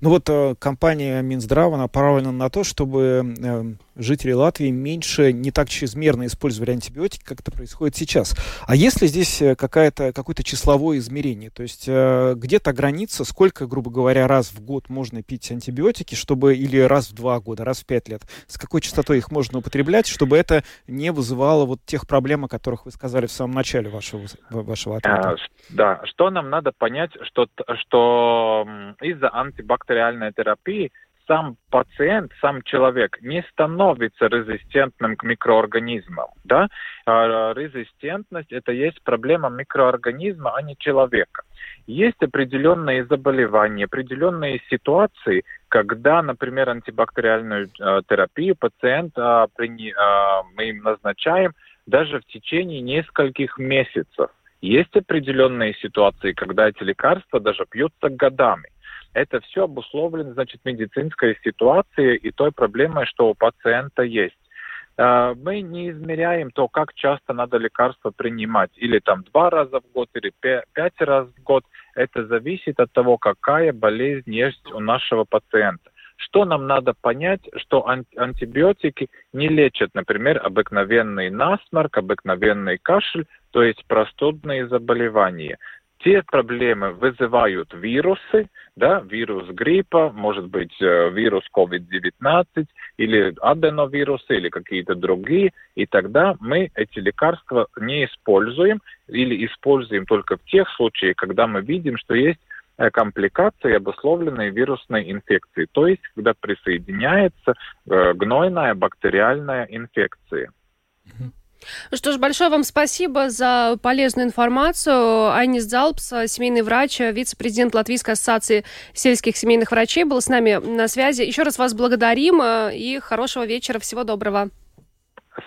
Speaker 5: Ну вот э, компания Минздрава направлена на то, чтобы э, жители Латвии меньше, не так чрезмерно использовали антибиотики, как это происходит сейчас. А если здесь э, какая-то, какое-то числовое измерение? То есть э, где-то граница, сколько, грубо говоря, раз в год можно пить антибиотики, чтобы или раз в два года, раз в пять лет? С какой частотой их можно употреблять, чтобы это не вызывало вот тех проблем, о которых вы сказали в самом начале вашего, вашего ответа? А,
Speaker 10: да, что нам надо понять, что, что из-за антибактериальной терапии сам пациент, сам человек не становится резистентным к микроорганизмам. Да? А резистентность – это есть проблема микроорганизма, а не человека. Есть определенные заболевания, определенные ситуации, когда, например, антибактериальную э, терапию пациент мы им назначаем даже в течение нескольких месяцев. Есть определенные ситуации, когда эти лекарства даже пьются годами. Это все обусловлено, значит, медицинской ситуацией и той проблемой, что у пациента есть. А, мы не измеряем то, как часто надо лекарства принимать, или там два раза в год, или пять раз в год. Это зависит от того, какая болезнь есть у нашего пациента. Что нам надо понять, что антибиотики не лечат, например, обыкновенный насморк, обыкновенный кашель, то есть простудные заболевания. Те проблемы вызывают вирусы, да, вирус гриппа, может быть э, вирус COVID-19 или аденовирусы или какие-то другие, и тогда мы эти лекарства не используем или используем только в тех случаях, когда мы видим, что есть э, компликации, обусловленные вирусной инфекцией, то есть когда присоединяется э, гнойная бактериальная инфекция.
Speaker 4: Что ж, большое вам спасибо за полезную информацию. Айнис Залпс, семейный врач, вице-президент Латвийской ассоциации сельских семейных врачей, был с нами на связи. Еще раз вас благодарим э, и хорошего вечера. Всего доброго.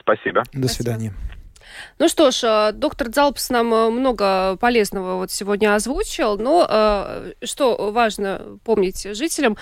Speaker 10: Спасибо.
Speaker 5: До свидания.
Speaker 4: Ну что ж, э, доктор Дзалпс нам э, много полезного вот сегодня озвучил, но э, что важно помнить жителям,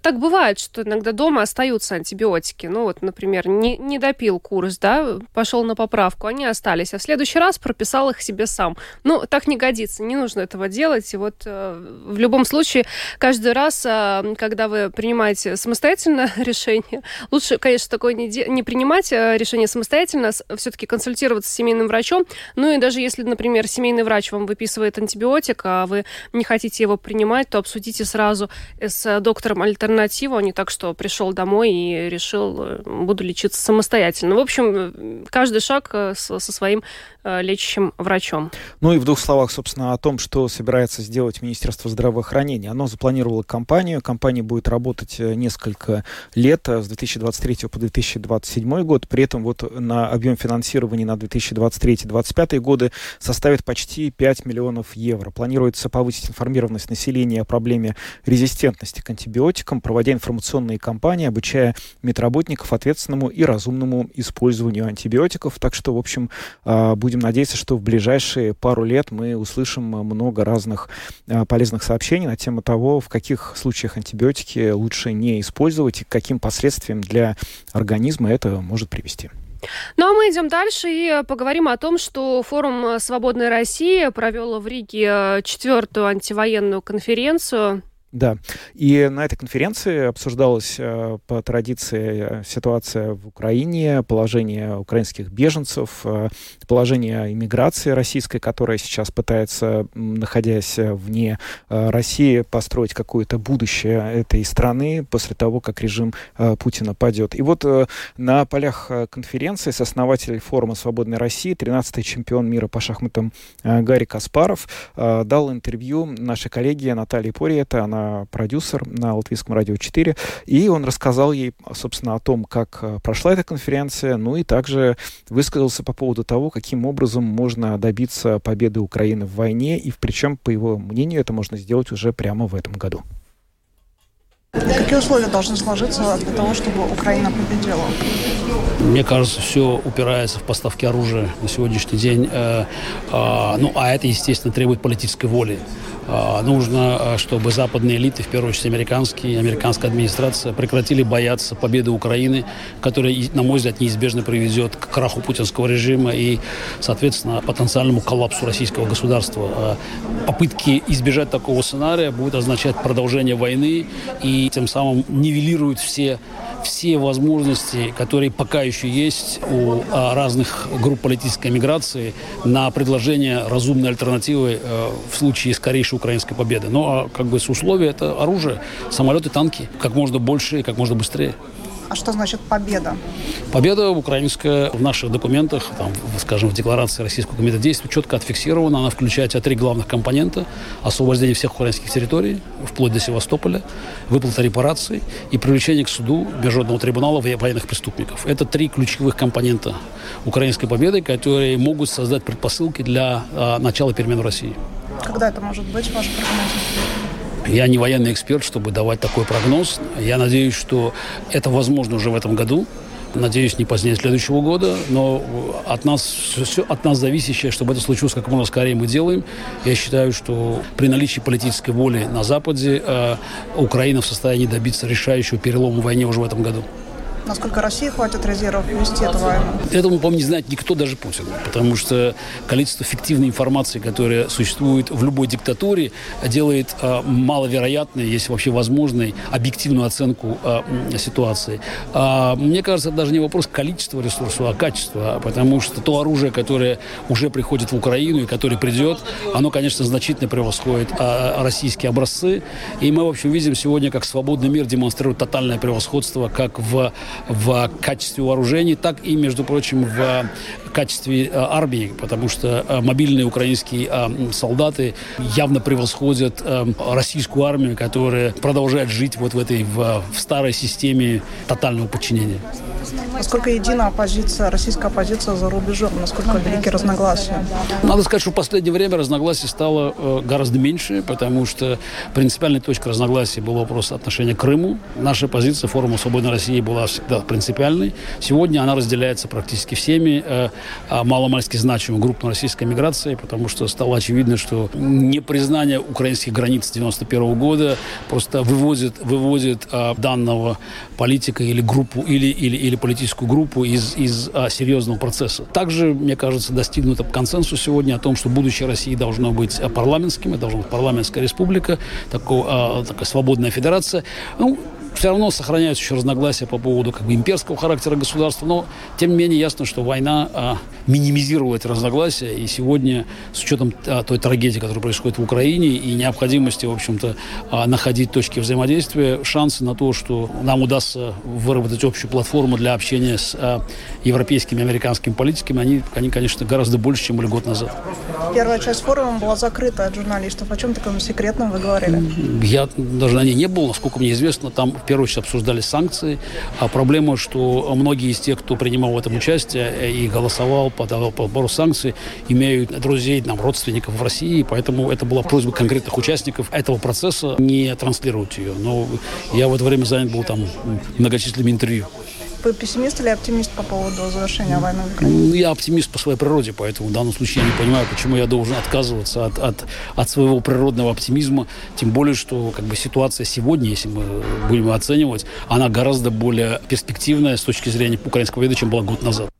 Speaker 4: так бывает, что иногда дома остаются антибиотики. Ну вот, например, не, не допил курс, да, пошел на поправку, они остались, а в следующий раз прописал их себе сам. Ну, так не годится, не нужно этого делать. И вот в любом случае, каждый раз, когда вы принимаете самостоятельно <laughs> решение, лучше, конечно, такое не, не принимать решение самостоятельно, все-таки консультироваться семейным врачом. Ну и даже если, например, семейный врач вам выписывает антибиотик, а вы не хотите его принимать, то обсудите сразу с доктором альтернативу, а не так, что пришел домой и решил, э, буду лечиться самостоятельно. В общем, каждый шаг э, со своим э, лечащим врачом.
Speaker 5: Ну и в двух словах, собственно, о том, что собирается сделать Министерство здравоохранения. Оно запланировало кампанию. Компания будет работать несколько лет, с 2023 по 2027 год. При этом вот на объем финансирования на 2000 2023-2025 годы составит почти 5 миллионов евро. Планируется повысить информированность населения о проблеме резистентности к антибиотикам, проводя информационные кампании, обучая медработников ответственному и разумному использованию антибиотиков. Так что, в общем, а, будем надеяться, что в ближайшие пару лет мы услышим много разных а, полезных сообщений на тему того, в каких случаях антибиотики лучше не использовать и к каким последствиям для организма это может привести.
Speaker 4: Ну а мы идем дальше и поговорим о том, что форум «Свободной России» провел в Риге э, четвертую антивоенную конференцию
Speaker 5: да, и на этой конференции обсуждалась э, по традиции э, ситуация в Украине, положение украинских беженцев, э, положение иммиграции российской, которая сейчас пытается, находясь вне России, построить какое-то будущее этой страны после того, как режим Путина падет. И вот на полях конференции сооснователь форума «Свободной России», 13-й чемпион мира по шахматам Гарри Каспаров, дал интервью нашей коллеге Наталье Пориета, она продюсер на Латвийском радио 4, и он рассказал ей, собственно, о том, как прошла эта конференция, ну и также высказался по поводу того, каким образом можно добиться победы Украины в войне, и причем, по его мнению, это можно сделать уже прямо в этом году.
Speaker 11: Какие условия должны сложиться для того, чтобы Украина победила?
Speaker 12: Мне кажется, все упирается в поставки оружия на сегодняшний день. Э, э, ну, а это, естественно, требует политической воли. А, нужно, а, чтобы западные элиты, в первую очередь американские, американская администрация, прекратили бояться победы Украины, которая, на мой взгляд, неизбежно приведет к краху путинского режима и, соответственно, потенциальному коллапсу российского государства. А, попытки избежать такого сценария будут означать продолжение войны и тем самым нивелируют все все возможности, которые пока еще есть у разных групп политической миграции на предложение разумной альтернативы э, в случае скорейшей украинской победы. Но ну, а как бы с условия это оружие, самолеты, танки, как можно больше и как можно быстрее.
Speaker 11: А что значит победа?
Speaker 12: Победа украинская в наших документах, там, скажем, в декларации Российского комитета действий четко отфиксирована. Она включает три главных компонента. Освобождение всех украинских территорий, вплоть до Севастополя, выплата репараций и привлечение к суду Международного трибунала военных преступников. Это три ключевых компонента украинской победы, которые могут создать предпосылки для э, начала перемен в России.
Speaker 11: Когда это может быть, ваш прогноз?
Speaker 12: Я не военный эксперт, чтобы давать такой прогноз. Я надеюсь, что это возможно уже в этом году. Надеюсь, не позднее следующего года, но от нас все от нас зависящее, чтобы это случилось как можно скорее, мы делаем. Я считаю, что при наличии политической воли на Западе э, Украина в состоянии добиться решающего перелома в войне уже в этом году
Speaker 11: насколько России хватит резервов вести эту войну?
Speaker 12: Этому, по-моему, не знает никто, даже Путин. Потому что количество фиктивной информации, которая существует в любой диктатуре, делает э, маловероятной, если вообще возможной, объективную оценку э, ситуации. А, мне кажется, это даже не вопрос количества ресурсов, а качества. Потому что то оружие, которое уже приходит в Украину и которое придет, оно, конечно, значительно превосходит э, российские образцы. И мы, в общем, видим сегодня, как свободный мир демонстрирует тотальное превосходство как в в качестве вооружений, так и, между прочим, в качестве э, армии, потому что э, мобильные украинские э, солдаты явно превосходят российскую армию, которая продолжает жить вот в этой в, в старой системе тотального подчинения.
Speaker 11: Насколько едина оппозиция, российская оппозиция за рубежом? Насколько велики разногласия?
Speaker 12: Надо сказать, что в последнее время разногласий стало гораздо меньше, потому что принципиальной точкой разногласий был вопрос отношения к Крыму. Наша позиция форума «Свободной России» была всегда принципиальной. Сегодня она разделяется практически всеми маломальски значимыми группами российской миграции, потому что стало очевидно, что непризнание украинских границ 91 года просто выводит, выводит э, данного политика или группу, или, или, или политическую группу из, из а, серьезного процесса. Также, мне кажется, достигнут консенсус сегодня о том, что будущее России должно быть а, парламентским, это должна быть парламентская республика, такого, а, такая свободная федерация. Ну, все равно сохраняются еще разногласия по поводу как бы, имперского характера государства, но тем не менее ясно, что война а, минимизировала эти разногласия, и сегодня с учетом а, той трагедии, которая происходит в Украине, и необходимости, в общем-то, а, находить точки взаимодействия, шансы на то, что нам удастся выработать общую платформу для общения с а, европейскими, американскими политиками, они, они, конечно, гораздо больше, чем были год назад.
Speaker 11: Первая часть форума была закрыта от журналистов. О чем таком секретном вы говорили?
Speaker 12: Я даже на ней не был, насколько мне известно, там в первую очередь обсуждали санкции. А проблема, что многие из тех, кто принимал в этом участие и голосовал по, по санкций, имеют друзей, там, родственников в России, поэтому это была просьба конкретных участников этого процесса не транслировать ее. Но я в это время занят был там многочисленными интервью.
Speaker 11: Вы пессимист или оптимист по поводу завершения войны в Украине?
Speaker 12: Ну, я оптимист по своей природе, поэтому в данном случае я не понимаю, почему я должен отказываться от, от, от своего природного оптимизма. Тем более, что как бы, ситуация сегодня, если мы будем оценивать, она гораздо более перспективная с точки зрения украинского вида, чем была год назад.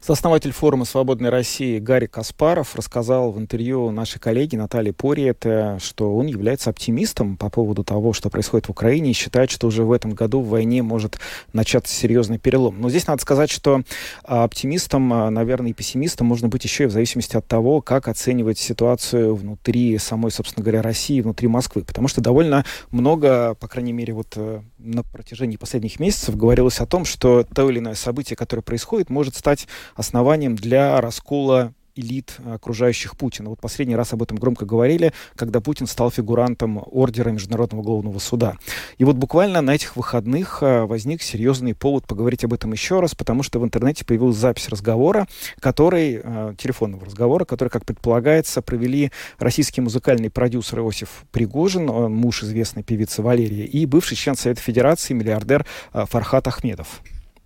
Speaker 5: Сооснователь форума «Свободной России» Гарри Каспаров рассказал в интервью нашей коллеги Наталье Пориет, что он является оптимистом по поводу того, что происходит в Украине, и считает, что уже в этом году в войне может начаться серьезный перелом. Но здесь надо сказать, что оптимистом, наверное, и пессимистом можно быть еще и в зависимости от того, как оценивать ситуацию внутри самой, собственно говоря, России, внутри Москвы. Потому что довольно много, по крайней мере, вот э, на протяжении последних месяцев говорилось о том, что то или иное событие, которое происходит, может стать основанием для раскола элит, окружающих Путина. Вот последний раз об этом громко говорили, когда Путин стал фигурантом ордера Международного уголовного суда. И вот буквально на этих выходных возник серьезный повод поговорить об этом еще раз, потому что в интернете появилась запись разговора, который, телефонного разговора, который, как предполагается, провели российский музыкальный продюсер Иосиф Пригожин, муж известной певицы Валерии, и бывший член Совета Федерации, миллиардер Фархат Ахмедов.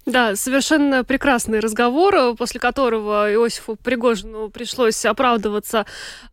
Speaker 4: Да, совершенно прекрасный разговор, после которого Иосифу Пригожину пришлось оправдываться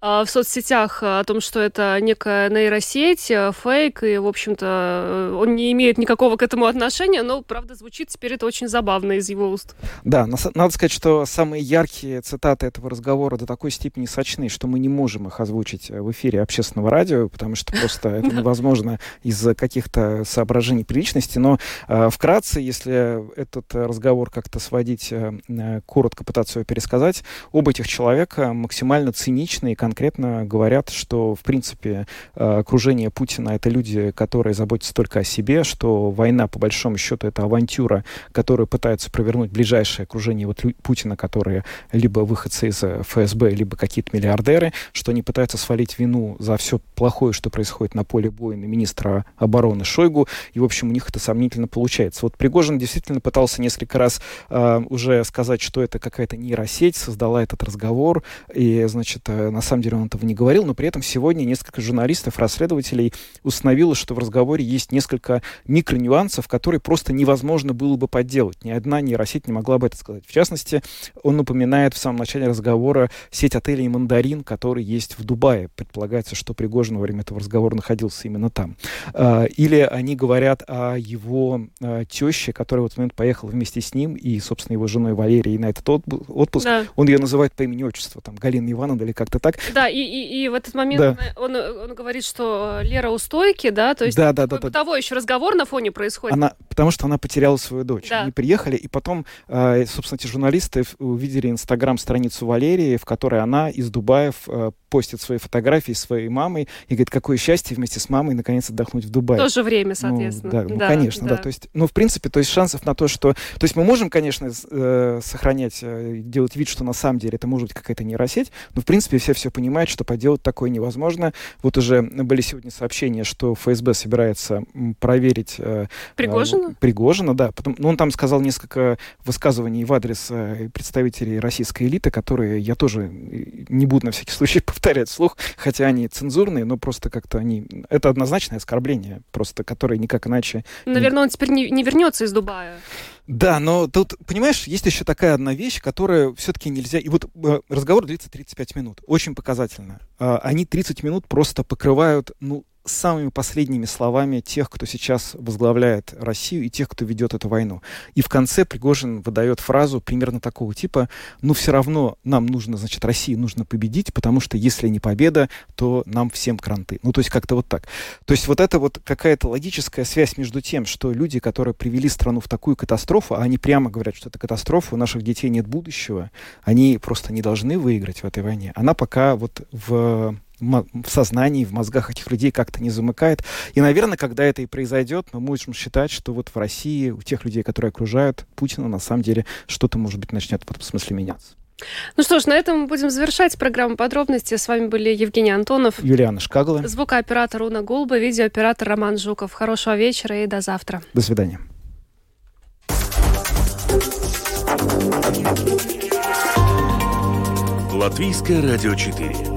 Speaker 4: э, в соцсетях о том, что это некая нейросеть, э, фейк, и, в общем-то, э, он не имеет никакого к этому отношения, но, правда, звучит теперь это очень забавно из его уст.
Speaker 5: Да, надо сказать, что самые яркие цитаты этого разговора до такой степени сочны, что мы не можем их озвучить в эфире общественного радио, потому что просто это невозможно из-за каких-то соображений приличности, но вкратце, если этот этот разговор как-то сводить, э, э, коротко пытаться его пересказать, оба этих человека максимально циничны и конкретно говорят, что, в принципе, э, окружение Путина — это люди, которые заботятся только о себе, что война, по большому счету, это авантюра, которую пытаются провернуть ближайшее окружение вот Путина, которые либо выходцы из ФСБ, либо какие-то миллиардеры, что они пытаются свалить вину за все плохое, что происходит на поле боя на министра обороны Шойгу, и, в общем, у них это сомнительно получается. Вот Пригожин действительно пытался пытался несколько раз э, уже сказать, что это какая-то нейросеть создала этот разговор, и, значит, э, на самом деле он этого не говорил, но при этом сегодня несколько журналистов, расследователей установило, что в разговоре есть несколько микронюансов, которые просто невозможно было бы подделать. Ни одна нейросеть не могла бы это сказать. В частности, он упоминает в самом начале разговора сеть отелей «Мандарин», который есть в Дубае. Предполагается, что Пригожин во время этого разговора находился именно там. Э, или они говорят о его э, теще, которая в этот момент поехала поехал вместе с ним и, собственно, его женой Валерией на этот отпуск. Да. Он ее называет по имени-отчеству, там, Галина Ивановна или как-то так.
Speaker 4: Да, и, и, и в этот момент да. он, он говорит, что Лера у стойки, да, то есть да, да, да, бытовой да. еще разговор на фоне происходит.
Speaker 5: Она, потому что она потеряла свою дочь. Да. Они приехали, и потом, э, собственно, эти журналисты увидели инстаграм-страницу Валерии, в которой она из Дубаев э, постит свои фотографии своей мамой и говорит, какое счастье вместе с мамой наконец отдохнуть в Дубае.
Speaker 4: То же время, соответственно.
Speaker 5: Ну, да, ну, да, конечно, да. да. То есть, ну, в принципе, то есть шансов на то, что... То есть мы можем, конечно, э, сохранять, э, делать вид, что на самом деле это может быть какая-то нейросеть, но, в принципе, все все понимают, что поделать такое невозможно. Вот уже были сегодня сообщения, что ФСБ собирается проверить... Э,
Speaker 4: Пригожина?
Speaker 5: Э, Пригожина, да. Потом, ну, он там сказал несколько высказываний в адрес э, представителей российской элиты, которые я тоже не буду на всякий случай <laughs> повторять вслух, хотя они цензурные, но просто как-то они... Это однозначное оскорбление, просто которое никак иначе...
Speaker 4: Наверное, он теперь не, не вернется из Дубая.
Speaker 5: Да, но тут, понимаешь, есть еще такая одна вещь, которая все-таки нельзя... И вот э, разговор длится 35 минут. Очень показательно. Э, они 30 минут просто покрывают, ну, самыми последними словами тех, кто сейчас возглавляет Россию и тех, кто ведет эту войну. И в конце Пригожин выдает фразу примерно такого типа, ну все равно нам нужно, значит, России нужно победить, потому что если не победа, то нам всем кранты. Ну то есть как-то вот так. То есть вот это вот какая-то логическая связь между тем, что люди, которые привели страну в такую катастрофу, а они прямо говорят, что это катастрофа, у наших детей нет будущего, они просто не должны выиграть в этой войне. Она пока вот в в сознании, в мозгах этих людей как-то не замыкает. И, наверное, когда это и произойдет, мы можем считать, что вот в России у тех людей, которые окружают Путина, на самом деле что-то, может быть, начнет в этом смысле меняться.
Speaker 4: Ну что ж, на этом мы будем завершать программу подробности. С вами были Евгений Антонов,
Speaker 5: Юлиана Шкагла,
Speaker 4: звукооператор Уна Гулба, видеооператор Роман Жуков. Хорошего вечера и до завтра.
Speaker 5: До свидания.
Speaker 3: Латвийское радио 4